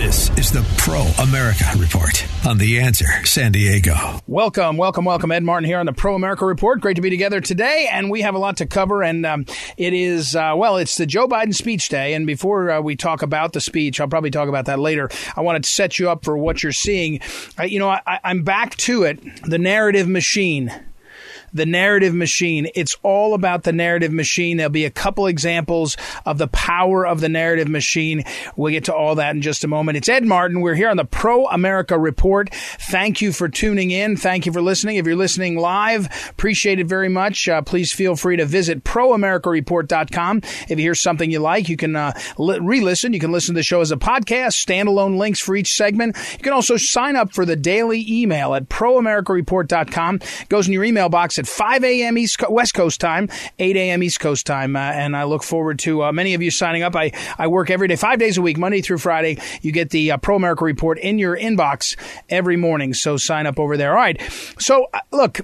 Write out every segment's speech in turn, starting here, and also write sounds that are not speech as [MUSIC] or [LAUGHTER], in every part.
This is the Pro America Report on The Answer San Diego. Welcome, welcome, welcome. Ed Martin here on the Pro America Report. Great to be together today, and we have a lot to cover. And um, it is, uh, well, it's the Joe Biden speech day. And before uh, we talk about the speech, I'll probably talk about that later. I want to set you up for what you're seeing. Uh, you know, I, I'm back to it the narrative machine the narrative machine. It's all about the narrative machine. There'll be a couple examples of the power of the narrative machine. We'll get to all that in just a moment. It's Ed Martin. We're here on the Pro America Report. Thank you for tuning in. Thank you for listening. If you're listening live, appreciate it very much. Uh, please feel free to visit proamericareport.com. If you hear something you like, you can uh, re-listen. You can listen to the show as a podcast, standalone links for each segment. You can also sign up for the daily email at proamericareport.com. It goes in your email box at 5 a.m. East Co- West Coast time, 8 a.m. East Coast time, uh, and I look forward to uh, many of you signing up. I, I work every day, five days a week, Monday through Friday. You get the uh, Pro America Report in your inbox every morning, so sign up over there. All right, so uh, look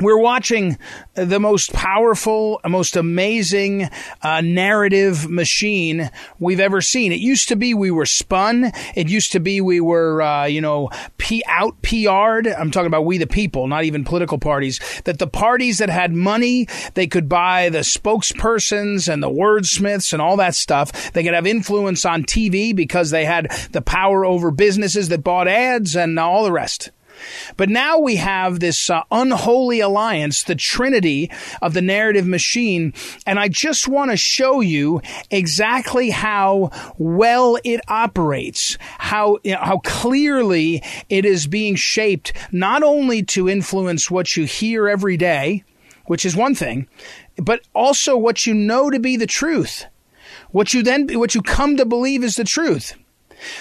we're watching the most powerful, most amazing uh, narrative machine we've ever seen. It used to be we were spun. It used to be we were, uh, you know, P- out PR'd. I'm talking about we the people, not even political parties. That the parties that had money, they could buy the spokespersons and the wordsmiths and all that stuff. They could have influence on TV because they had the power over businesses that bought ads and all the rest. But now we have this uh, unholy alliance, the trinity of the narrative machine. And I just want to show you exactly how well it operates, how, you know, how clearly it is being shaped, not only to influence what you hear every day, which is one thing, but also what you know to be the truth. What you then, what you come to believe is the truth.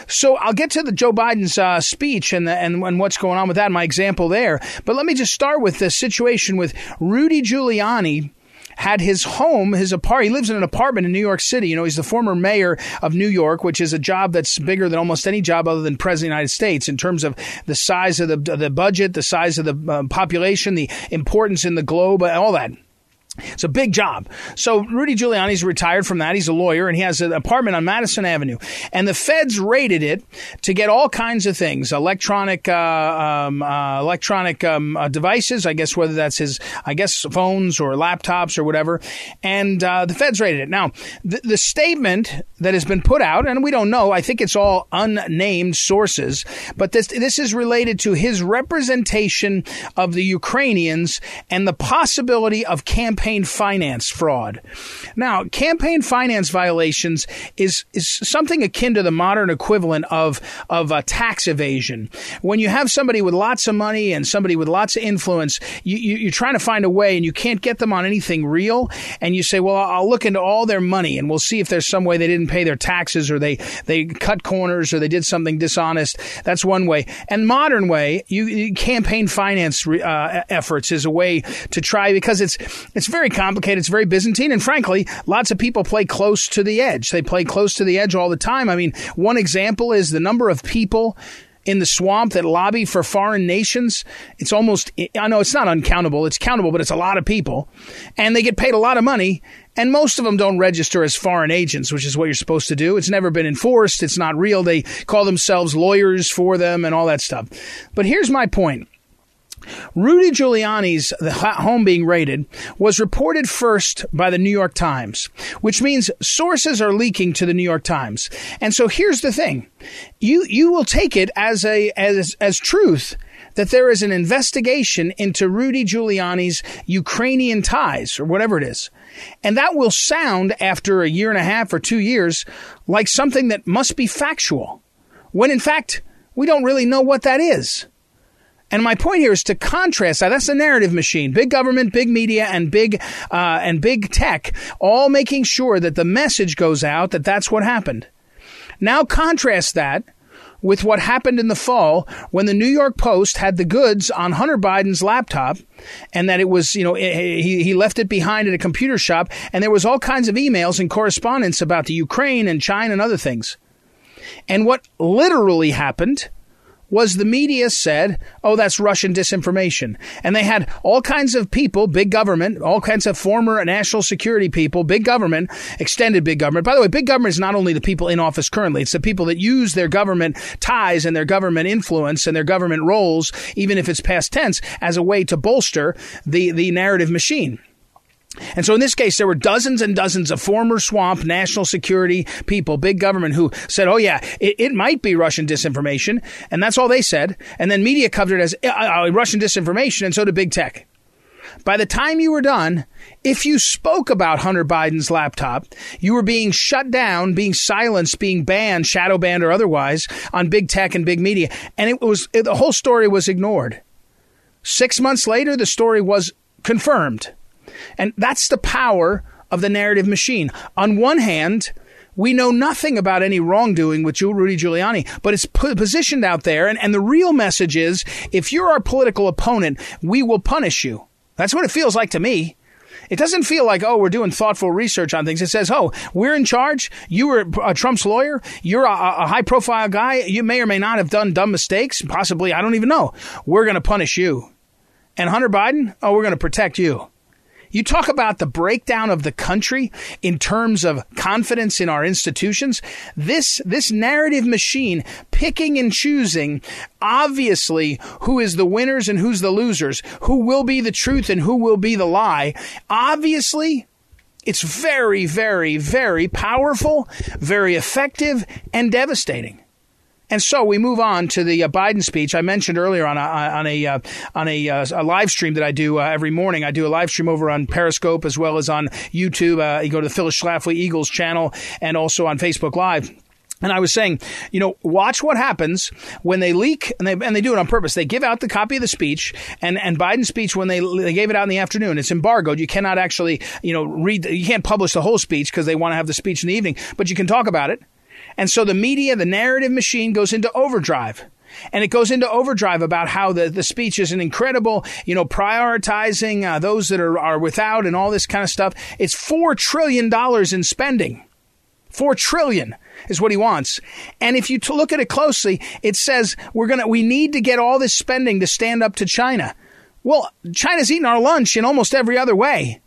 So I'll get to the Joe Biden's uh, speech and, the, and and what's going on with that. My example there, but let me just start with the situation with Rudy Giuliani had his home, his apartment. He lives in an apartment in New York City. You know, he's the former mayor of New York, which is a job that's bigger than almost any job other than president of the United States in terms of the size of the the budget, the size of the uh, population, the importance in the globe, all that. It's a big job. So Rudy Giuliani's retired from that. He's a lawyer and he has an apartment on Madison Avenue. And the feds raided it to get all kinds of things, electronic, uh, um, uh, electronic um, uh, devices. I guess whether that's his, I guess phones or laptops or whatever. And uh, the feds raided it. Now, the, the statement that has been put out, and we don't know. I think it's all unnamed sources, but this this is related to his representation of the Ukrainians and the possibility of campaign campaign finance fraud. Now, campaign finance violations is is something akin to the modern equivalent of of a tax evasion. When you have somebody with lots of money and somebody with lots of influence, you, you, you're trying to find a way, and you can't get them on anything real. And you say, "Well, I'll look into all their money, and we'll see if there's some way they didn't pay their taxes, or they they cut corners, or they did something dishonest." That's one way. And modern way, you, you campaign finance uh, efforts is a way to try because it's it's very complicated. It's very Byzantine. And frankly, lots of people play close to the edge. They play close to the edge all the time. I mean, one example is the number of people in the swamp that lobby for foreign nations. It's almost, I know it's not uncountable. It's countable, but it's a lot of people. And they get paid a lot of money. And most of them don't register as foreign agents, which is what you're supposed to do. It's never been enforced. It's not real. They call themselves lawyers for them and all that stuff. But here's my point. Rudy Giuliani's home being raided was reported first by the New York Times, which means sources are leaking to the New York Times. And so here's the thing. You you will take it as a as as truth that there is an investigation into Rudy Giuliani's Ukrainian ties or whatever it is. And that will sound after a year and a half or 2 years like something that must be factual. When in fact, we don't really know what that is. And my point here is to contrast that. That's the narrative machine. Big government, big media, and big uh, and big tech, all making sure that the message goes out that that's what happened. Now contrast that with what happened in the fall when the New York Post had the goods on Hunter Biden's laptop and that it was, you know, he, he left it behind at a computer shop and there was all kinds of emails and correspondence about the Ukraine and China and other things. And what literally happened was the media said, oh, that's Russian disinformation. And they had all kinds of people, big government, all kinds of former national security people, big government, extended big government. By the way, big government is not only the people in office currently, it's the people that use their government ties and their government influence and their government roles, even if it's past tense, as a way to bolster the, the narrative machine. And so in this case, there were dozens and dozens of former swamp national security people, big government, who said, oh, yeah, it, it might be Russian disinformation. And that's all they said. And then media covered it as uh, uh, Russian disinformation, and so did big tech. By the time you were done, if you spoke about Hunter Biden's laptop, you were being shut down, being silenced, being banned, shadow banned or otherwise, on big tech and big media. And it was it, the whole story was ignored. Six months later, the story was confirmed. And that's the power of the narrative machine. On one hand, we know nothing about any wrongdoing with Rudy Giuliani, but it's positioned out there. And, and the real message is if you're our political opponent, we will punish you. That's what it feels like to me. It doesn't feel like, oh, we're doing thoughtful research on things. It says, oh, we're in charge. You were a uh, Trump's lawyer. You're a, a high profile guy. You may or may not have done dumb mistakes. Possibly. I don't even know. We're going to punish you. And Hunter Biden, oh, we're going to protect you. You talk about the breakdown of the country in terms of confidence in our institutions. This, this narrative machine picking and choosing obviously who is the winners and who's the losers, who will be the truth and who will be the lie. Obviously, it's very, very, very powerful, very effective, and devastating. And so we move on to the uh, Biden speech I mentioned earlier on a on a uh, on a, uh, a, live stream that I do uh, every morning. I do a live stream over on Periscope as well as on YouTube. Uh, you go to the Phyllis Schlafly Eagles channel and also on Facebook Live. And I was saying, you know, watch what happens when they leak, and they and they do it on purpose. They give out the copy of the speech, and and Biden's speech when they they gave it out in the afternoon, it's embargoed. You cannot actually, you know, read. You can't publish the whole speech because they want to have the speech in the evening, but you can talk about it. And so the media, the narrative machine goes into overdrive. And it goes into overdrive about how the, the speech is an incredible, you know, prioritizing uh, those that are, are without and all this kind of stuff. It's $4 trillion in spending. 4 trillion is what he wants. And if you look at it closely, it says we're gonna we need to get all this spending to stand up to China. Well, China's eating our lunch in almost every other way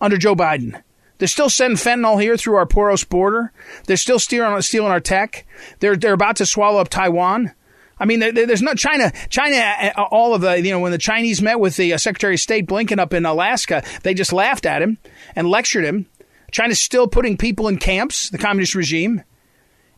under Joe Biden. They're still sending fentanyl here through our porous border. They're still stealing, stealing our tech. They're, they're about to swallow up Taiwan. I mean, there's no China. China, uh, all of the you know, when the Chinese met with the uh, Secretary of State Blinken up in Alaska, they just laughed at him and lectured him. China's still putting people in camps. The communist regime.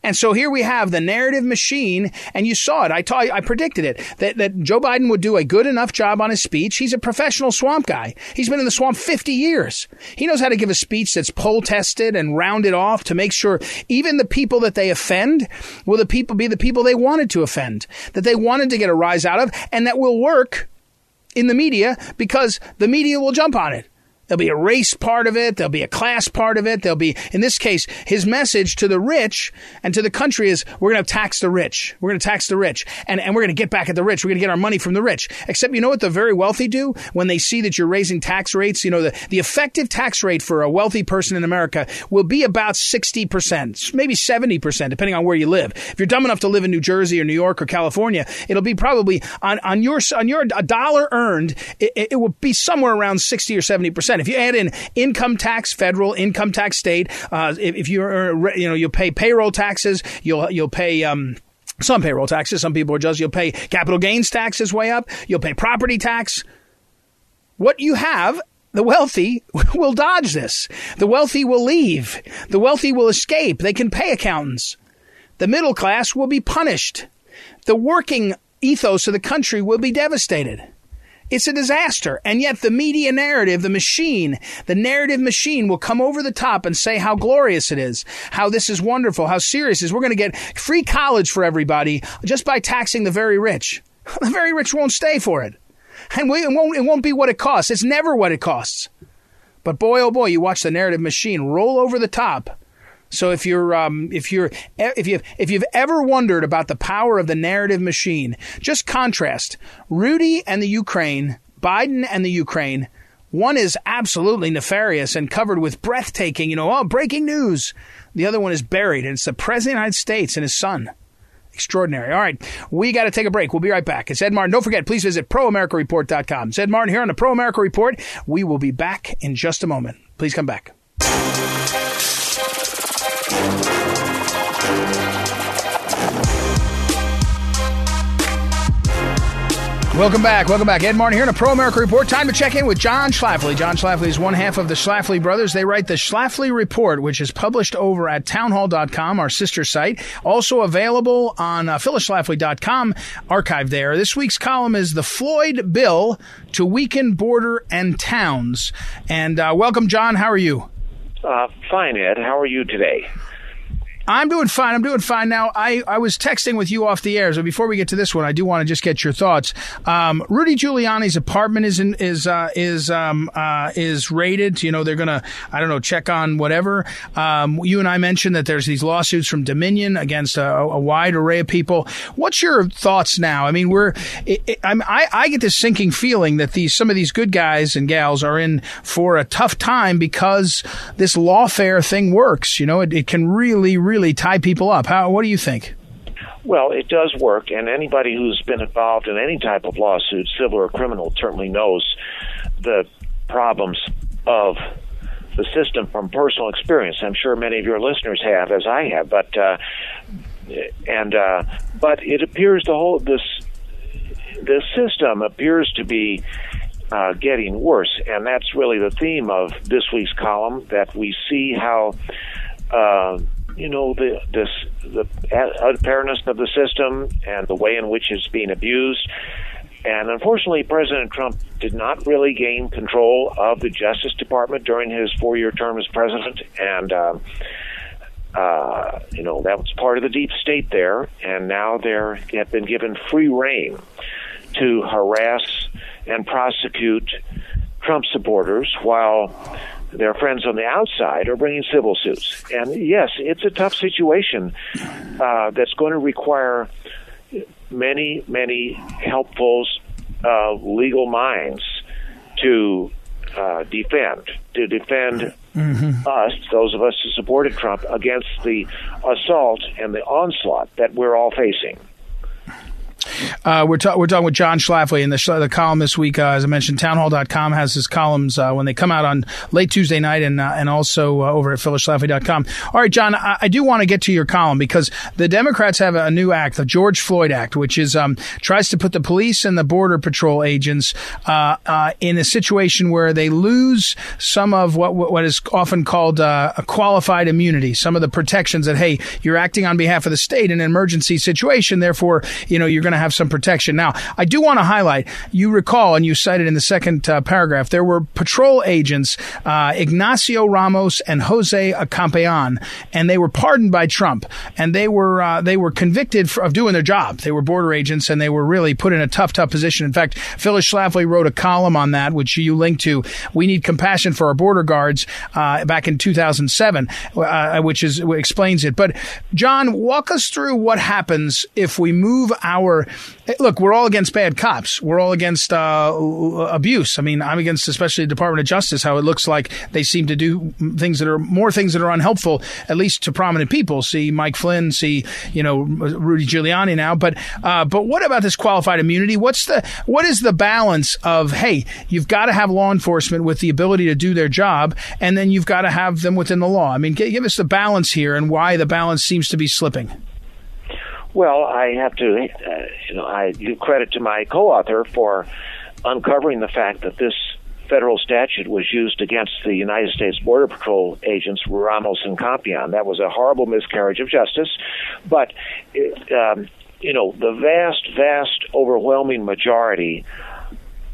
And so here we have the narrative machine, and you saw it. I, I predicted it that, that Joe Biden would do a good enough job on his speech. He's a professional swamp guy. He's been in the swamp 50 years. He knows how to give a speech that's poll tested and rounded off to make sure even the people that they offend will the people be the people they wanted to offend, that they wanted to get a rise out of, and that will work in the media because the media will jump on it. There'll be a race part of it. There'll be a class part of it. There'll be, in this case, his message to the rich and to the country is we're going to tax the rich. We're going to tax the rich and, and we're going to get back at the rich. We're going to get our money from the rich. Except you know what the very wealthy do when they see that you're raising tax rates? You know, the, the effective tax rate for a wealthy person in America will be about 60%, maybe 70%, depending on where you live. If you're dumb enough to live in New Jersey or New York or California, it'll be probably on, on your, on your a dollar earned, it, it will be somewhere around 60 or 70%. If you add in income tax, federal income tax, state, uh, if, if you're you know you'll pay payroll taxes, you'll you'll pay. Um, some payroll taxes, some people are just, you'll pay capital gains taxes way up, you'll pay property tax. What you have the wealthy [LAUGHS] will dodge this. The wealthy will leave. The wealthy will escape. They can pay accountants. The middle class will be punished. The working ethos of the country will be devastated. It's a disaster. And yet the media narrative, the machine, the narrative machine will come over the top and say how glorious it is, how this is wonderful, how serious is. We're going to get free college for everybody just by taxing the very rich. [LAUGHS] The very rich won't stay for it. And it won't, it won't be what it costs. It's never what it costs. But boy, oh boy, you watch the narrative machine roll over the top So if you're um, if you're if you if you've ever wondered about the power of the narrative machine, just contrast Rudy and the Ukraine, Biden and the Ukraine. One is absolutely nefarious and covered with breathtaking, you know, oh, breaking news. The other one is buried, and it's the President of the United States and his son. Extraordinary. All right, we got to take a break. We'll be right back. It's Ed Martin. Don't forget, please visit proamericareport.com. It's Ed Martin here on the Pro America Report. We will be back in just a moment. Please come back. Welcome back. Welcome back. Ed Martin here in a Pro America Report. Time to check in with John Schlafly. John Schlafly is one half of the Schlafly brothers. They write the Schlafly Report, which is published over at townhall.com, our sister site. Also available on uh, phyllisschlafly.com, archived there. This week's column is The Floyd Bill to Weaken Border and Towns. And uh, welcome, John. How are you? Uh, fine, Ed. How are you today? I'm doing fine. I'm doing fine. Now, I, I was texting with you off the air. So before we get to this one, I do want to just get your thoughts. Um, Rudy Giuliani's apartment is in, is uh, is um, uh, is raided. You know, they're gonna I don't know check on whatever. Um, you and I mentioned that there's these lawsuits from Dominion against a, a wide array of people. What's your thoughts now? I mean, we're I I get this sinking feeling that these some of these good guys and gals are in for a tough time because this lawfare thing works. You know, it, it can really really really tie people up. How? What do you think? Well, it does work, and anybody who's been involved in any type of lawsuit, civil or criminal, certainly knows the problems of the system from personal experience. I'm sure many of your listeners have, as I have, but uh, and uh, but it appears the whole this the system appears to be uh, getting worse, and that's really the theme of this week's column. That we see how uh, you know the this the unfairness of the system and the way in which it's being abused. And unfortunately, President Trump did not really gain control of the Justice Department during his four-year term as president, and uh, uh, you know that was part of the deep state there. And now they have been given free reign to harass and prosecute Trump supporters while their friends on the outside are bringing civil suits. And yes, it's a tough situation uh, that's going to require many, many helpful uh, legal minds to uh, defend, to defend mm-hmm. us, those of us who supported Trump, against the assault and the onslaught that we're all facing. Uh, we're, ta- we're talking with John Schlafly in the, sh- the column this week. Uh, as I mentioned, townhall.com has his columns uh, when they come out on late Tuesday night and uh, and also uh, over at phyllisschlafly.com. All right, John, I, I do want to get to your column because the Democrats have a, new act, the George Floyd Act, which is um, tries to put the police and the border patrol agents uh, in a situation where they lose some of what what is often called a qualified immunity, some of the protections that hey, you're acting on behalf of the state in an emergency situation, therefore you know you're going to have some protection. Now, I do want to highlight, you recall, and you cited in the second uh, paragraph, there were patrol agents, uh, Ignacio Ramos and Jose Acampeon, and they were pardoned by Trump, and they were uh, they were convicted for, of doing their job. They were border agents, and they were really put in a tough, tough position. In fact, Phyllis Schlafly wrote a column on that, which you linked to. We need compassion for our border guards uh, back in 2007, uh, which is explains it. But John, walk us through what happens if we move our look, we're all against bad cops. We're all against uh, abuse. I mean, I'm against especially the Department of Justice, how it looks like they seem to do things that are more things that are unhelpful, at least to prominent people. See Mike Flynn, see you know Rudy Giuliani now. But uh, but what about this qualified immunity? What's the what is the balance of hey, you've got to have law enforcement with the ability to do their job, and then you've got to have them within the law. I mean, give us the balance here and why the balance seems to be slipping. Well, I have to, uh, you know, I give credit to my co-author for uncovering the fact that this federal statute was used against the United States Border Patrol agents Ramos and Compean. That was a horrible miscarriage of justice, but it, um, you know, the vast, vast, overwhelming majority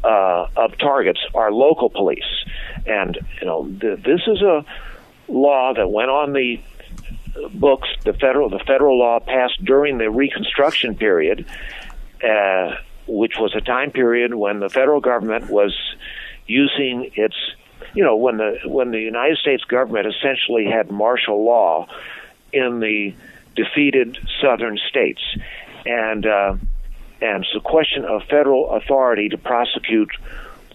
uh, of targets are local police, and you know, th- this is a law that went on the books, the federal the federal law passed during the Reconstruction period, uh, which was a time period when the federal government was using its you know, when the when the United States government essentially had martial law in the defeated southern states, and uh, and a question of federal authority to prosecute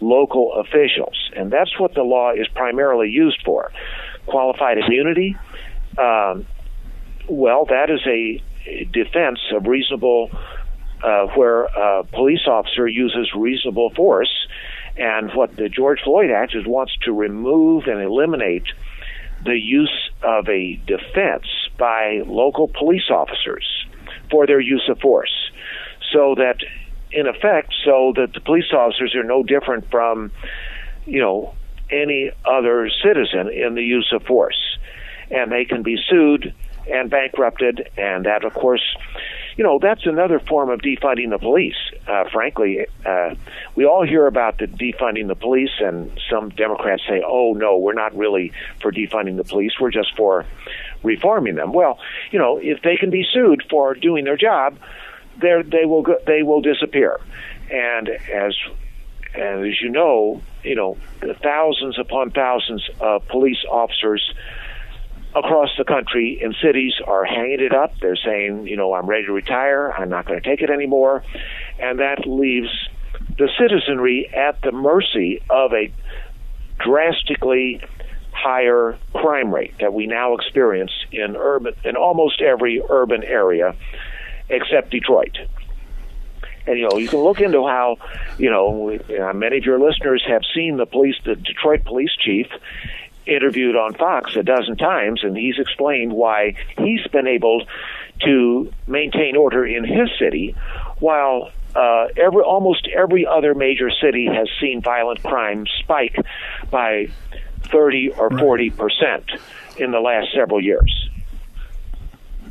local officials, and that's what the law is primarily used for. Qualified immunity. Um, well, that is a defense of reasonable, uh, where a police officer uses reasonable force. And what the George Floyd Act is wants to remove and eliminate the use of a defense by local police officers for their use of force. So that, in effect, so that the police officers are no different from, you know, any other citizen in the use of force. And they can be sued and bankrupted, and that, of course, you know, that's another form of defunding the police. Uh, frankly, uh, we all hear about the defunding the police, and some Democrats say, "Oh no, we're not really for defunding the police. We're just for reforming them." Well, you know, if they can be sued for doing their job, they they will go, they will disappear. And as and as you know, you know, thousands upon thousands of police officers across the country in cities are hanging it up. They're saying, you know, I'm ready to retire. I'm not going to take it anymore. And that leaves the citizenry at the mercy of a drastically higher crime rate that we now experience in urban in almost every urban area except Detroit. And you know, you can look into how, you know, uh, many of your listeners have seen the police, the Detroit police chief, interviewed on Fox a dozen times, and he's explained why he's been able to maintain order in his city, while uh, every almost every other major city has seen violent crime spike by 30 or 40 percent in the last several years.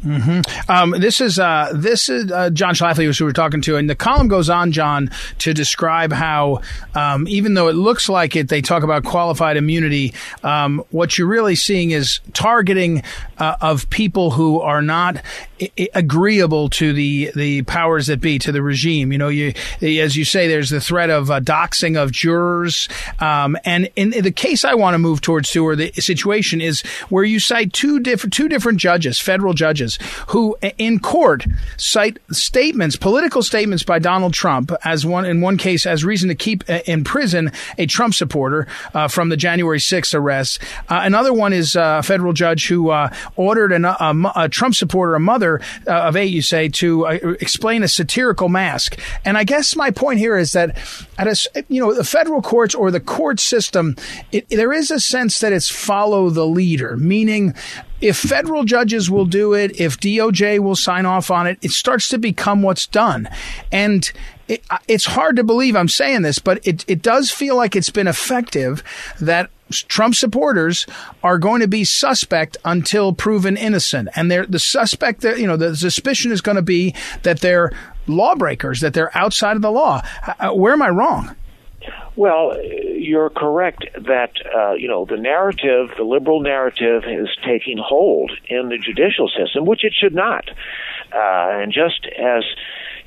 Mm-hmm. Um, this is uh, this is uh, John Schlafly, who we were talking to, and the column goes on, John, to describe how um, even though it looks like it, they talk about qualified immunity. Um, what you're really seeing is targeting uh, of people who are not I- agreeable to the the powers that be, to the regime. You know, you as you say, there's the threat of uh, doxing of jurors, um, and in, the case I want to move towards, to, or the situation is where you cite two different two different judges, federal judges who in court cite statements, political statements by Donald Trump as one, in one case, as reason to keep uh, in prison a Trump supporter uh, from the January 6th arrests. Uh, another one is uh, a federal judge who uh, ordered an, a, a, Trump supporter, a mother of eight, you say, to explain a satirical mask. And I guess my point here is that at a, you know, the federal courts or the court system, it, there is a sense that it's follow the leader, meaning if federal judges will do it, if DOJ will sign off on it, it starts to become what's done. And it, it's hard to believe I'm saying this, but it, it does feel like it's been effective that Trump supporters are going to be suspect until proven innocent. And they're the suspect that, you know, the suspicion is going to be that they're lawbreakers, that they're outside of the law. Uh, where am I wrong? Well, you're correct that uh, you know the narrative, the liberal narrative, is taking hold in the judicial system, which it should not. Uh, and just as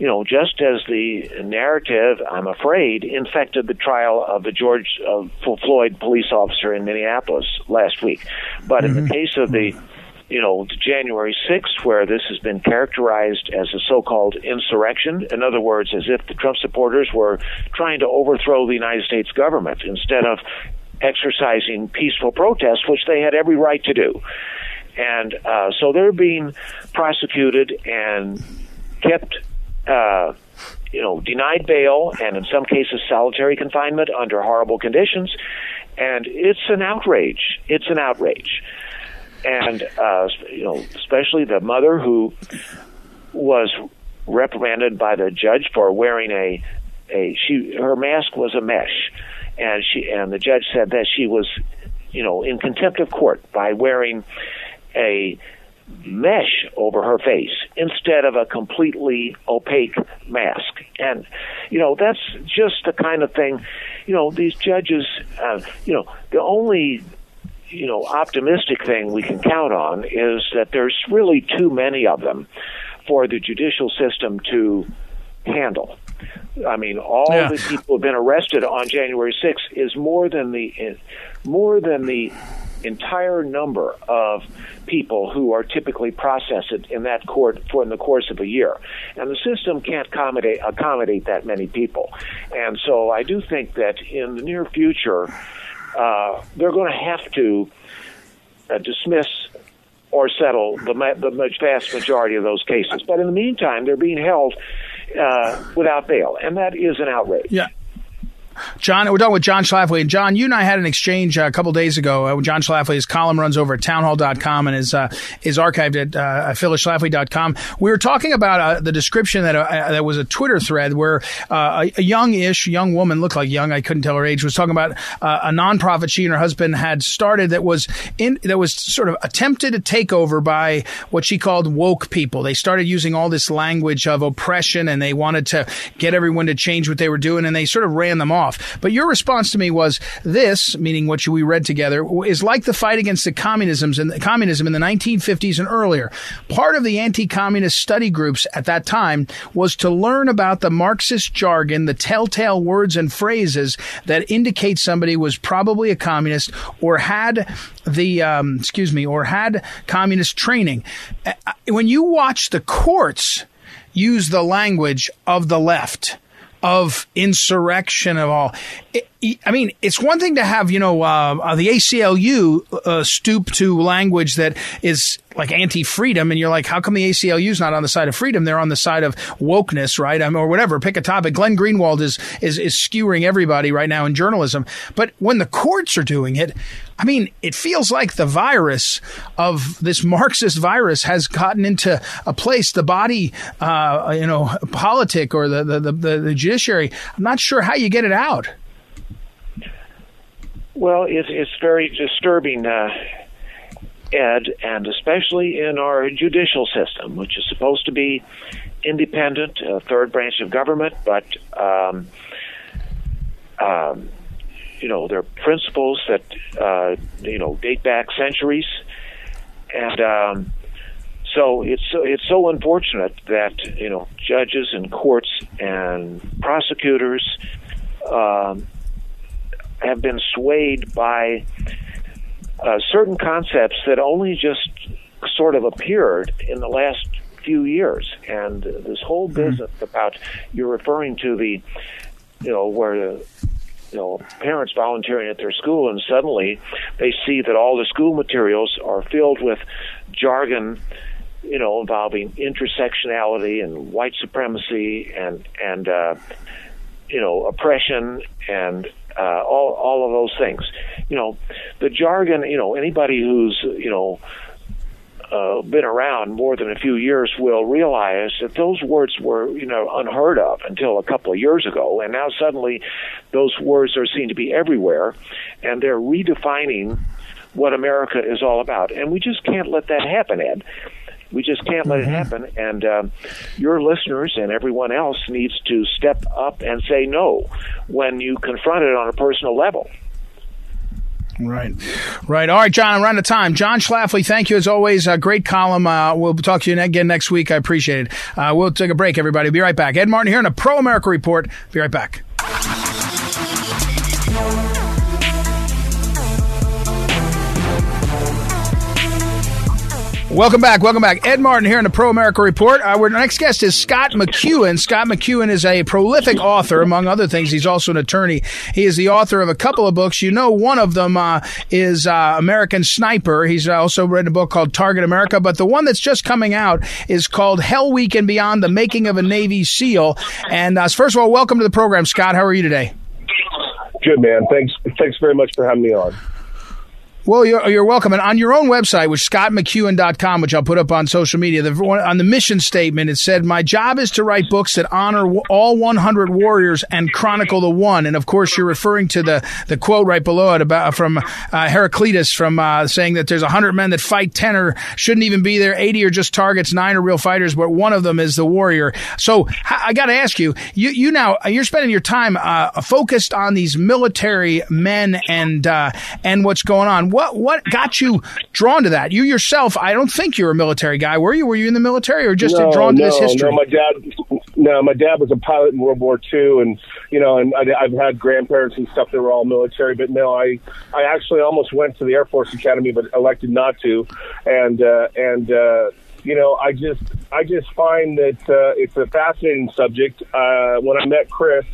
you know, just as the narrative, I'm afraid, infected the trial of the George uh, Floyd police officer in Minneapolis last week. But mm-hmm. in the mm-hmm. case of the you know, January 6th, where this has been characterized as a so called insurrection. In other words, as if the Trump supporters were trying to overthrow the United States government instead of exercising peaceful protest, which they had every right to do. And uh, so they're being prosecuted and kept, uh, you know, denied bail and in some cases solitary confinement under horrible conditions. And it's an outrage. It's an outrage and uh, you know, especially the mother who was reprimanded by the judge for wearing a a she her mask was a mesh, and she and the judge said that she was, you know, in contempt of court by wearing a mesh over her face instead of a completely opaque mask. And, you know, that's just the kind of thing, you know, these judges, uh, you know, the only you know optimistic thing we can count on is that there's really too many of them for the judicial system to handle. I mean, all Yeah. the people who have been arrested on January 6th is more than the more than the entire number of people who are typically processed in that court for in the course of a year, and the system can't accommodate accommodate that many people. And so, I do think that in the near future, uh, they're going to have to uh, dismiss or settle the, ma- the vast majority of those cases. But in the meantime, they're being held uh, without bail, and that is an outrage. Yeah. John, we're talking with John Schlafly. And John, you and I had an exchange uh, a couple days ago. Uh, John Schlafly, column runs over at townhall.com and is, uh, is archived at uh, phyllisschlafly.com. We were talking about uh, the description that uh, that was a Twitter thread where uh, a, a young-ish young woman, looked like young, I couldn't tell her age, was talking about uh, a nonprofit she and her husband had started that was in that was sort of attempted a takeover by what she called woke people. They started using all this language of oppression and they wanted to get everyone to change what they were doing and they sort of ran them off. But your response to me was this, meaning what we read together, is like the fight against the communisms and communism in the 1950s and earlier. Part of the anti-communist study groups at that time was to learn about the Marxist jargon, the telltale words and phrases that indicate somebody was probably a communist or had the um, excuse me or had communist training. Uh, When you watch the courts use the language of the left of insurrection of all. It, I mean, it's one thing to have, you know, uh, uh, the ACLU uh, stoop to language that is like anti-freedom, and you're like, how come the ACLU is not on the side of freedom? They're on the side of wokeness, right? I mean, or whatever. Pick a topic. Glenn Greenwald is is is skewering everybody right now in journalism. But when the courts are doing it, I mean, it feels like the virus of this Marxist virus has gotten into a place. The body, uh, you know, politic or the, the the the judiciary. I'm not sure how you get it out. Well, it's it's very disturbing, uh, Ed, and especially in our judicial system, which is supposed to be independent, a third branch of government, but um, um, you know there are principles that uh, you know date back centuries, and um, so it's it's so unfortunate that you know judges and courts and prosecutors. Um, have been swayed by uh, certain concepts that only just sort of appeared in the last few years. And uh, this whole business about you're referring to the, you know, where the you know parents volunteering at their school and suddenly they see that all the school materials are filled with jargon you know involving intersectionality and white supremacy and and uh you know oppression and uh, all all of those things. You know, the jargon. You know, anybody who's you know uh, been around more than a few years will realize that those words were you know unheard of until a couple of years ago, and now suddenly those words are seen to be everywhere, and they're redefining what America is all about. And we just can't let that happen, Ed. We just can't let it happen. And um, your listeners and everyone else needs to step up and say no when you confront it on a personal level. Right, right. All right, John. I'm running out of time. John Schlafly, thank you as always. A great column. Uh, we'll talk to you again next week. I appreciate it. Uh, we'll take a break, everybody. Be right back. Ed Martin here in a Pro America Report. Be right back. Welcome back. Welcome back. Ed Martin here in the Pro America Report. Uh, our next guest is Scott McEwen. Scott McEwen is a prolific author, among other things. He's also an attorney. He is the author of a couple of books. You know, one of them uh, is uh, American Sniper. He's also written a book called Target America, but the one that's just coming out is called Hell Week and Beyond: The Making of a Navy SEAL. And uh, first of all, welcome to the program, Scott. How are you today? Good man. Thanks. Thanks very much for having me on. Well, you're, you're welcome. And on your own website, which scottmcEwen.com, which I'll put up on social media, the, on the mission statement, it said, My job is to write books that honor all 100 warriors and chronicle the one. And of course, you're referring to the, the quote right below it about from uh, Heraclitus from uh, saying that there's 100 men that fight, 10 or shouldn't even be there, 80 are just targets, 9 are real fighters, but one of them is the warrior. So I got to ask you, you, you now, you're spending your time uh, focused on these military men and, uh, and what's going on. What what what got you drawn to that? You yourself, I don't think you're a military guy. Were you? Were you in the military or just no, drawn to this history? No, my dad, no, my dad was a pilot in World War II, and you know, and I, I've had grandparents and stuff that were all military. But no, I I actually almost went to the Air Force Academy, but elected not to. And uh, and uh, you know, I just I just find that uh, it's a fascinating subject. Uh, when I met Chris.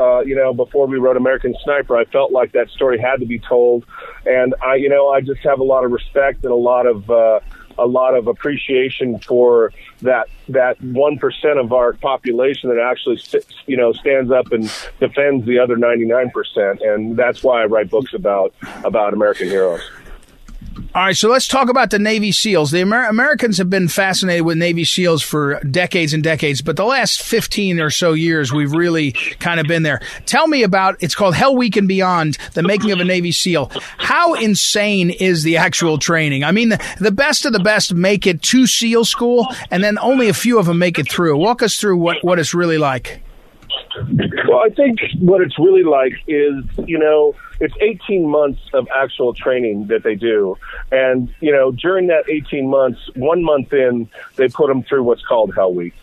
Uh, you know, before we wrote American Sniper, I felt like that story had to be told, and I, you know, I just have a lot of respect and a lot of uh, a lot of appreciation for that that one percent of our population that actually you know stands up and defends the other ninety nine percent, and that's why I write books about about American heroes. All right, so let's talk about the Navy SEALs. The Amer- Americans have been fascinated with Navy SEALs for decades and decades, but the last 15 or so years, we've really kind of been there. Tell me about it's called Hell Week and Beyond, the making of a Navy SEAL. How insane is the actual training? I mean, the, the best of the best make it to SEAL school, and then only a few of them make it through. Walk us through what, what it's really like. Well, I think what it's really like is, you know, it's 18 months of actual training that they do. And, you know, during that 18 months, one month in, they put them through what's called Hell Week.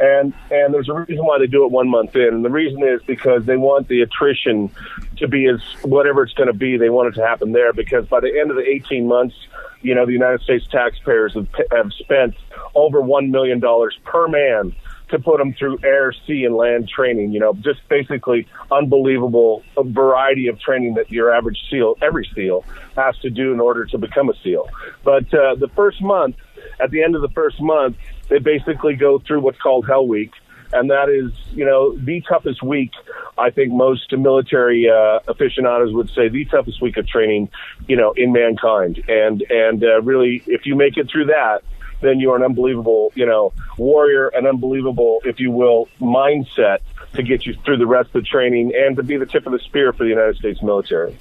And and there's a reason why they do it one month in, and the reason is because they want the attrition to be as whatever it's going to be. They want it to happen there because by the end of the 18 months, you know, the United States taxpayers have, have spent over one million dollars per man to put them through air, sea, and land training. You know, just basically unbelievable variety of training that your average SEAL, every SEAL, has to do in order to become a SEAL. But uh, the first month, at the end of the first month, they basically go through what's called Hell Week. And that is, you know, the toughest week. I think most military uh, aficionados would say the toughest week of training, you know, in mankind. And and uh, really, if you make it through that, then you're an unbelievable, you know, warrior, an unbelievable, if you will, mindset to get you through the rest of the training and to be the tip of the spear for the United States military.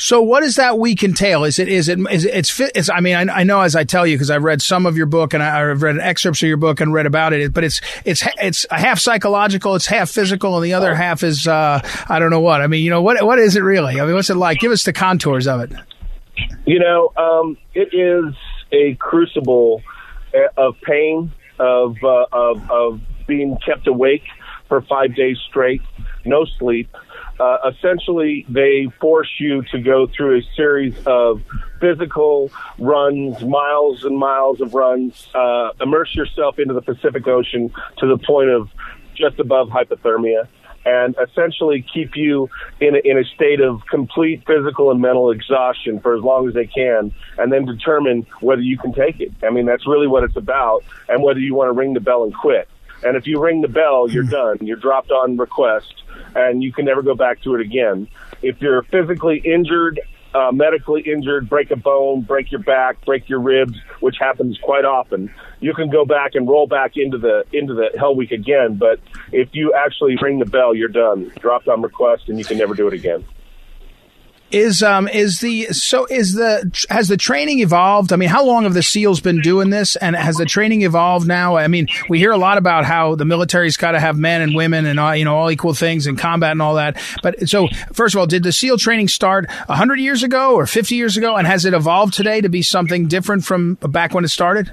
So, what does that week entail? Is it is it is it, it's it's? I mean, I, I know as I tell you because I've read some of your book and I, have read excerpts of your book and read about it. But it's it's it's half psychological, it's half physical, and the other half is uh, I don't know what. I mean, you know, what what is it really? I mean, what's it like? Give us the contours of it. You know, um, it is a crucible eh, of pain, of, uh, of, of being kept awake for five days straight, no sleep. Uh, essentially, they force you to go through a series of physical runs, miles and miles of runs, uh, immerse yourself into the Pacific Ocean to the point of just above hypothermia and essentially keep you in a, in a state of complete physical and mental exhaustion for as long as they can, and then determine whether you can take it. I mean, that's really what it's about, and whether you want to ring the bell and quit. And if you ring the bell, you're hmm. done. You're dropped on request, and you can never go back to it again. If you're physically injured uh, medically injured, break a bone, break your back, break your ribs, which happens quite often, you can go back and roll back into the into the Hell Week again. But if you actually ring the bell, you're done. Dropped on request, and you can never do it again. Is um is the so is the has the training evolved? I mean, how long have the SEALs been doing this, and has the training evolved now? I mean, we hear a lot about how the military's got to have men and women and all you know all equal things in combat and all that. But so first of all, did the SEAL training start hundred years ago or fifty years ago, and has it evolved today to be something different from back when it started?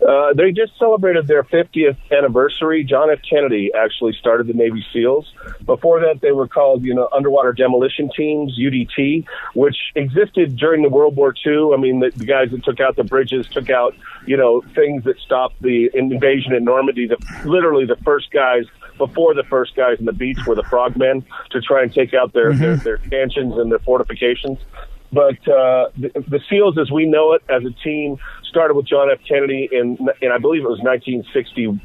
Uh, they just celebrated their 50th anniversary. John F. Kennedy actually started the Navy SEALs. Before that, they were called, you know, Underwater Demolition Teams (UDT), which existed during the World War II. I mean, the, the guys that took out the bridges, took out, you know, things that stopped the invasion at Normandy. The, literally, the first guys before the first guys on the beach were the frogmen to try and take out their mm-hmm. their, their stanchions and their fortifications. But uh, the, the SEALs, as we know it, as a team, started with John F. Kennedy in, in I believe it was 1960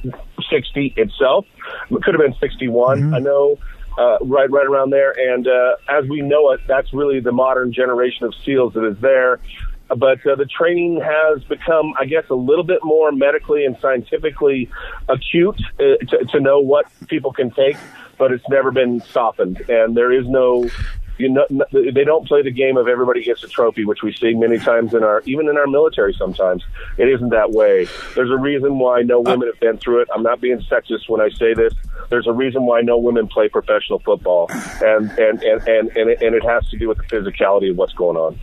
60 itself. It could have been 61. Mm-hmm. I know. Uh, right, right around there, and uh, as we know it, that's really the modern generation of SEALs that is there but uh, the training has become, I guess, a little bit more medically and scientifically acute uh, to, to, know what people can take, but it's never been softened. And there is no you know, they don't play the game of everybody gets a trophy, which we see many times in our, even in our military sometimes. It isn't that way. There's a reason why no uh. women have been through it. I'm not being sexist when I say this. There's a reason why no women play professional football, and and and and and it, and it has to do with the physicality of what's going on.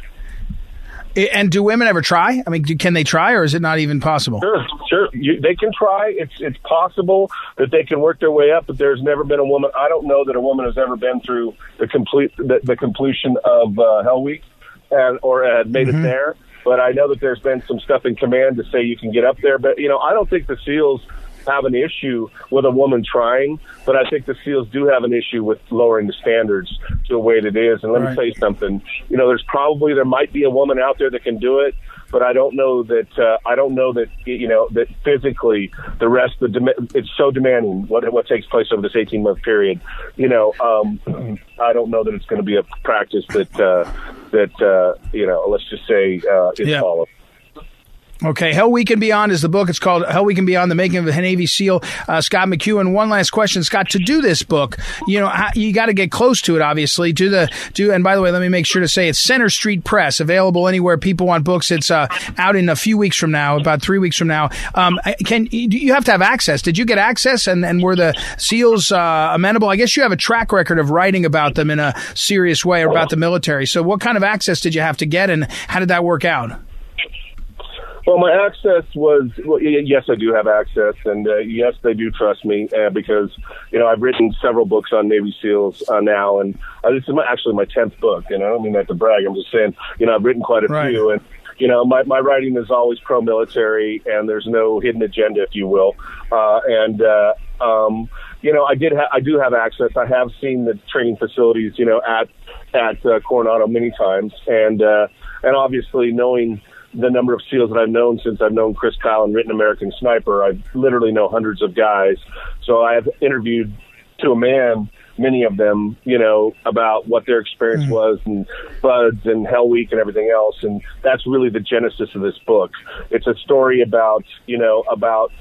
And do women ever try? I mean, can they try, or is it not even possible? Sure, sure. You, they can try. It's it's possible that they can work their way up, but there's never been a woman. I don't know that a woman has ever been through the complete the, the completion of uh, Hell Week, and or had made mm-hmm. it there. But I know that there's been some stuff in command to say you can get up there. But you know, I don't think the SEALs have an issue with a woman trying, but I think the SEALs do have an issue with lowering the standards to the way it is. And let right. me tell you something. You know, there's probably there might be a woman out there that can do it, but I don't know that uh, I don't know that you know that physically the rest the dem- it's so demanding what what takes place over this 18 month period. You know, um, I don't know that it's going to be a practice that uh, that uh, you know. Let's just say uh, is yeah. followed. Okay, Hell Week and Beyond is the book. It's called Hell Week and Beyond: The Making of a Navy SEAL. Uh, Scott McEwen. One last question, Scott. To do this book, you know, you got to get close to it. Obviously, do the do. And by the way, let me make sure to say it's Center Street Press, available anywhere people want books. It's uh, out in a few weeks from now, about three weeks from now. Um, can you have to have access? Did you get access? And and were the SEALs uh, amenable? I guess you have a track record of writing about them in a serious way about the military. So, what kind of access did you have to get, and how did that work out? Well, my access was well, yes, I do have access, and uh, yes, they do trust me uh, because you know I've written several books on Navy SEALs uh, now, and uh, this is my, actually my tenth book. You know, I don't mean that to brag. I'm just saying, you know, I've written quite a right. few, and you know, my my writing is always pro-military, and there's no hidden agenda, if you will, uh, and. Uh, um, you know, I did. Ha- I do have access. I have seen the training facilities, you know, at at uh, Coronado many times, and uh, and obviously knowing the number of SEALs that I've known since I've known Chris Kyle and written American Sniper. I literally know hundreds of guys. So I have interviewed to a man many of them, you know, about what their experience mm. was and BUD/S and Hell Week and everything else. And that's really the genesis of this book. It's a story about, you know, about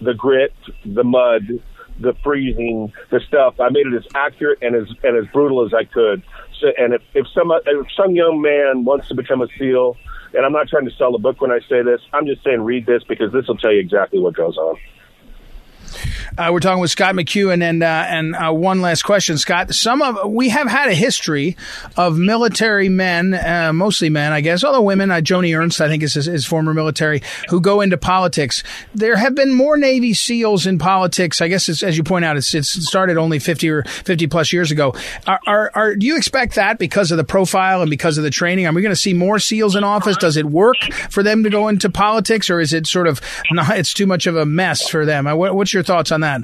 the grit, the mud, the freezing, the stuff. I made it as accurate and as and as brutal as I could. So, and if if some if some young man wants to become a SEAL, and I'm not trying to sell a book when I say this. I'm just saying read this because this will tell you exactly what goes on. Uh, we're talking with Scott McEwen, and uh, and uh, one last question, Scott. Some of we have had a history of military men, uh, mostly men, I guess, although women. Uh, Joni Ernst, I think, is, is former military who go into politics. There have been more Navy SEALs in politics. I guess, as you point out, it's it's started only fifty or fifty plus years ago. Are, are, are do you expect that because of the profile and because of the training? Are we going to see more SEALs in office? Does it work for them to go into politics, or is it sort of not? It's too much of a mess for them. Uh, what, what's your thoughts on that?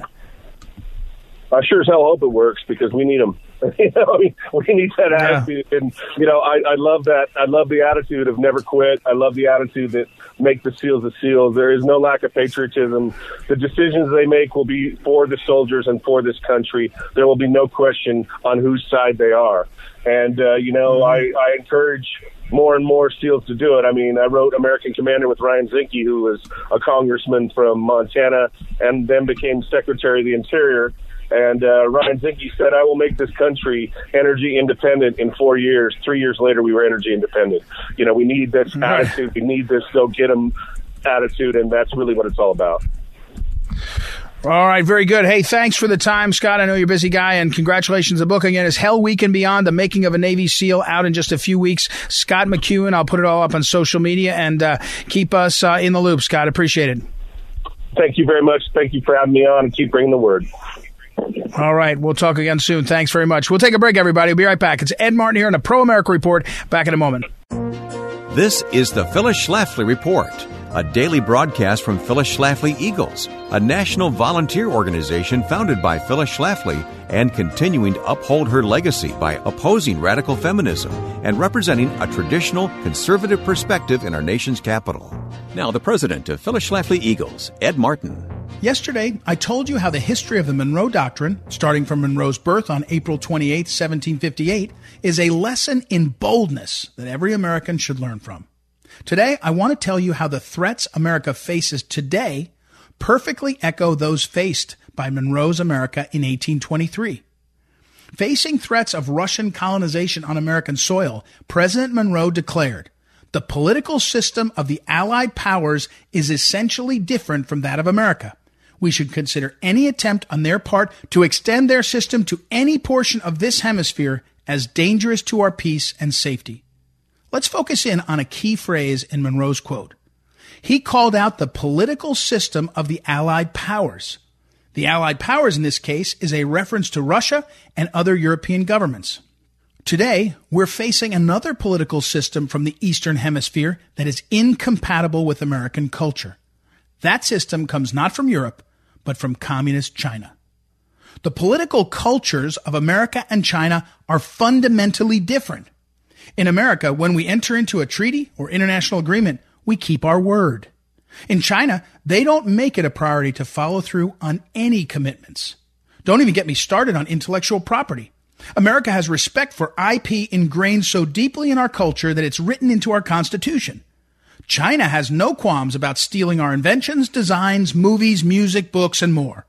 I sure as hell hope it works because we need them. [LAUGHS] you know, I mean, we need that yeah. attitude, and you know, I, I love that. I love the attitude of never quit. I love the attitude that make the SEALs the SEALs. There is no lack of patriotism. The decisions they make will be for the soldiers and for this country. There will be no question on whose side they are. And uh, you know, mm-hmm. I, I encourage more and more SEALs to do it. I mean, I wrote American Commander with Ryan Zinke, who was a congressman from Montana and then became Secretary of the Interior. And uh, Ryan Zinke said, I will make this country energy independent in four years. Three years later, we were energy independent. You know, we need this attitude. We need this go get them attitude. And that's really what it's all about. All right, very good. Hey, thanks for the time, Scott. I know you're a busy guy, and congratulations. The book again is Hell Week and Beyond: The Making of a Navy SEAL, out in just a few weeks. Scott McEwen. I'll put it all up on social media and uh, keep us uh, in the loop. Scott, appreciate it. Thank you very much. Thank you for having me on, and keep bringing the word. All right. We'll talk again soon. Thanks very much. We'll take a break, everybody. We'll be right back. It's Ed Martin here on the Pro America Report. Back in a moment. This is the Phyllis Schlafly Report, a daily broadcast from Phyllis Schlafly Eagles, a national volunteer organization founded by Phyllis Schlafly and continuing to uphold her legacy by opposing radical feminism and representing a traditional conservative perspective in our nation's capital. Now, the president of Phyllis Schlafly Eagles, Ed Martin. Yesterday, I told you how the history of the Monroe Doctrine, starting from Monroe's birth on April 28, 1758, is a lesson in boldness that every American should learn from. Today, I want to tell you how the threats America faces today perfectly echo those faced by Monroe's America in 1823. Facing threats of Russian colonization on American soil, President Monroe declared, the political system of the Allied powers is essentially different from that of America we should consider any attempt on their part to extend their system to any portion of this hemisphere as dangerous to our peace and safety. Let's focus in on a key phrase in Monroe's quote. He called out the political system of the Allied powers. The Allied powers in this case is a reference to Russia and other European governments. Today, we're facing another political system from the Eastern Hemisphere that is incompatible with American culture. That system comes not from Europe, but from communist China. The political cultures of America and China are fundamentally different. In America, when we enter into a treaty or international agreement, we keep our word. In China, they don't make it a priority to follow through on any commitments. Don't even get me started on intellectual property. America has respect for IP ingrained so deeply in our culture that it's written into our Constitution. China has no qualms about stealing our inventions, designs, movies, music, books, and more.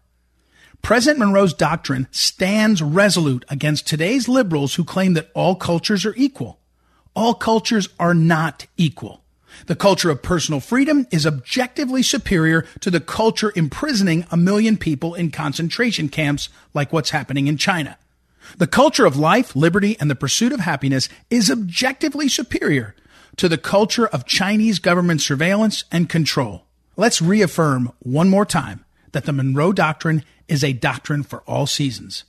President Monroe's doctrine stands resolute against today's liberals who claim that all cultures are equal. All cultures are not equal. The culture of personal freedom is objectively superior to the culture imprisoning a million people in concentration camps like what's happening in China. The culture of life, liberty, and the pursuit of happiness is objectively superior to the culture of Chinese government surveillance and control. Let's reaffirm one more time that the Monroe Doctrine is a doctrine for all seasons.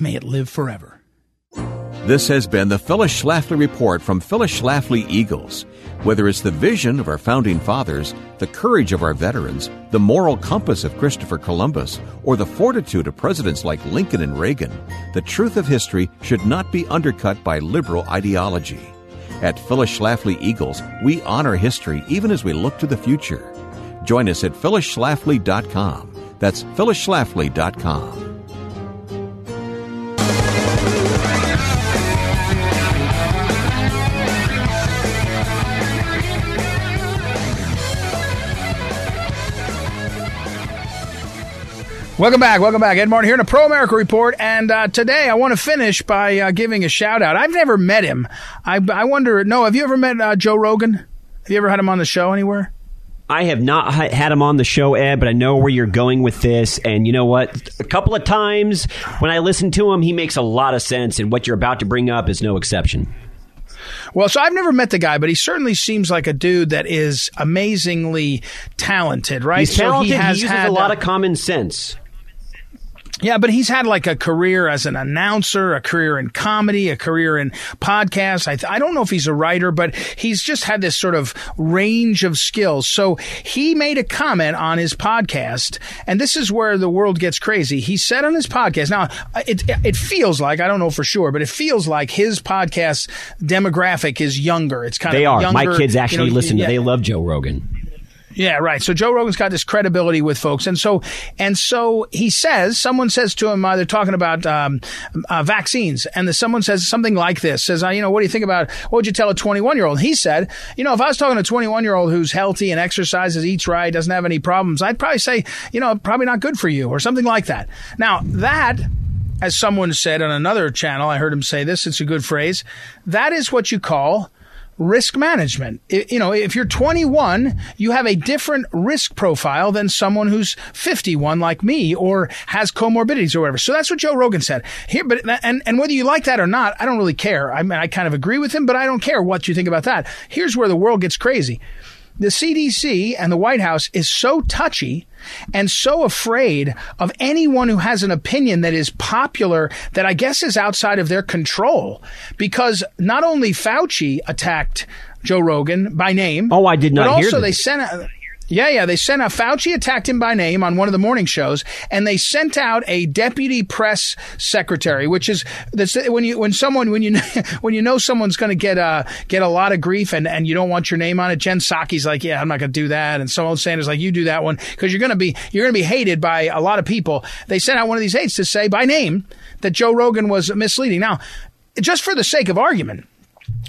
May it live forever. This has been the Phyllis Schlafly Report from Phyllis Schlafly Eagles. Whether it's the vision of our founding fathers, the courage of our veterans, the moral compass of Christopher Columbus, or the fortitude of presidents like Lincoln and Reagan, the truth of history should not be undercut by liberal ideology. At Phyllis Schlafly Eagles, we honor history even as we look to the future. Join us at phyllisschlafly.com. That's phyllisschlafly.com. Welcome back. Welcome back. Ed Martin here in a Pro America Report. And uh, today I want to finish by uh, giving a shout out. I've never met him. I, I wonder, no, have you ever met uh, Joe Rogan? Have you ever had him on the show anywhere? I have not had him on the show, Ed, but I know where you're going with this. And you know what? A couple of times when I listen to him, he makes a lot of sense. And what you're about to bring up is no exception. Well, so I've never met the guy, but he certainly seems like a dude that is amazingly talented, right? He's talented. So he, has he uses a lot uh, of common sense. Yeah, but he's had like a career as an announcer, a career in comedy, a career in podcasts. I, th- I don't know if he's a writer, but he's just had this sort of range of skills. So he made a comment on his podcast, and this is where the world gets crazy. He said on his podcast, now it, it feels like, I don't know for sure, but it feels like his podcast demographic is younger. It's kind They of are. younger, My kids actually you know, listen. yeah. to They love Joe Rogan. Yeah, right. So Joe Rogan's got this credibility with folks, and so and so he says. Someone says to him, uh, they're talking about um, uh, vaccines, and the, someone says something like this: says, uh, you know, what do you think about? What would you tell a 21 year old? He said, you know, if I was talking to a 21 year old who's healthy and exercises, eats right, doesn't have any problems, I'd probably say, you know, probably not good for you, or something like that. Now that. As someone said on another channel, I heard him say this. It's a good phrase. That is what you call risk management. You know, if you're 21, you have a different risk profile than someone who's 51 like me or has comorbidities or whatever. So that's what Joe Rogan said. Here, but and and whether you like that or not, I don't really care. I mean, I kind of agree with him, but I don't care what you think about that. Here's where the world gets crazy. The CDC and the White House is so touchy and so afraid of anyone who has an opinion that is popular that I guess is outside of their control because not only Fauci attacked Joe Rogan by name. Oh, I did not But also they sent a, yeah, yeah, they sent out Fauci attacked him by name on one of the morning shows, and they sent out a deputy press secretary, which is that's when you when someone when you [LAUGHS] when you know someone's going to get uh get a lot of grief and and you don't want your name on it. Jen Psaki's like, yeah, I'm not going to do that, and Symone Sanders like, you do that one because you're going to be you're going to be hated by a lot of people. They sent out one of these aides to say by name that Joe Rogan was misleading. Now, just for the sake of argument.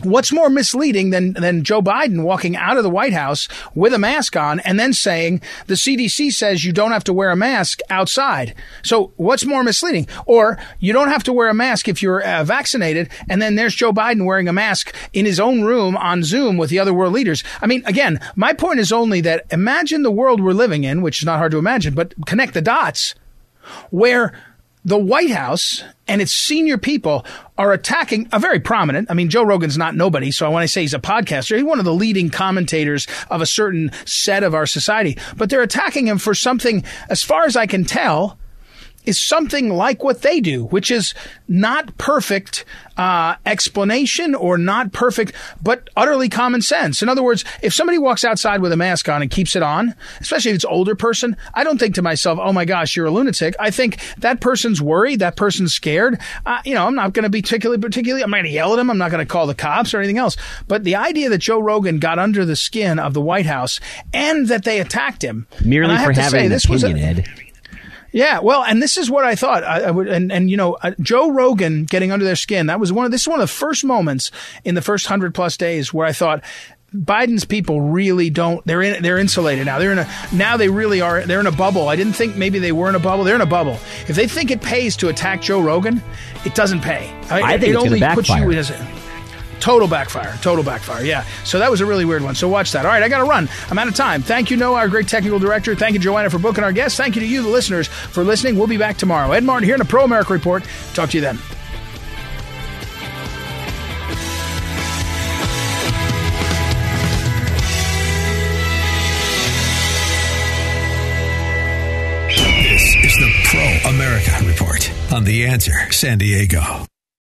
What's more misleading than, than Joe Biden walking out of the White House with a mask on and then saying the CDC says you don't have to wear a mask outside? So what's more misleading? Or you don't have to wear a mask if you're uh, vaccinated and then there's Joe Biden wearing a mask in his own room on Zoom with the other world leaders. I mean, again, my point is only that imagine the world we're living in, which is not hard to imagine, but connect the dots where the White House and its senior people are attacking a very prominent. I mean, Joe Rogan's not nobody, so when I say he's a podcaster, he's one of the leading commentators of a certain set of our society. But they're attacking him for something, as far as I can tell, is something like what they do, which is not perfect uh, explanation or not perfect, but utterly common sense. In other words, if somebody walks outside with a mask on and keeps it on, especially if it's an older person, I don't think to myself, "Oh my gosh, you're a lunatic." I think that person's worried, that person's scared. Uh, you know, I'm not going to be particularly, particularly. I'm not going to yell at him. I'm not going to call the cops or anything else. But the idea that Joe Rogan got under the skin of the White House and that they attacked him merely for having say, an this opinion, was a, Ed. Yeah, well, and this is what I thought. I, I would, and and you know, uh, Joe Rogan getting under their skin. That was one of this is one of the first moments in the first hundred plus days where I thought. Biden's people really don't. They're in. They're insulated now. They're in a. Now they really are. They're in a bubble. I didn't think maybe they were in a bubble. They're in a bubble. If they think it pays to attack Joe Rogan, it doesn't pay. I it, think it only puts you as a total backfire. Total backfire. Yeah. So that was a really weird one. So watch that. All right, I got to run. I'm out of time. Thank you, Noah, our great technical director. Thank you, Joanna, for booking our guests. Thank you to you, the listeners, for listening. We'll be back tomorrow. Ed Martin here in the Pro America Report. Talk to you then. This is the Pro America Report on The Answer San Diego.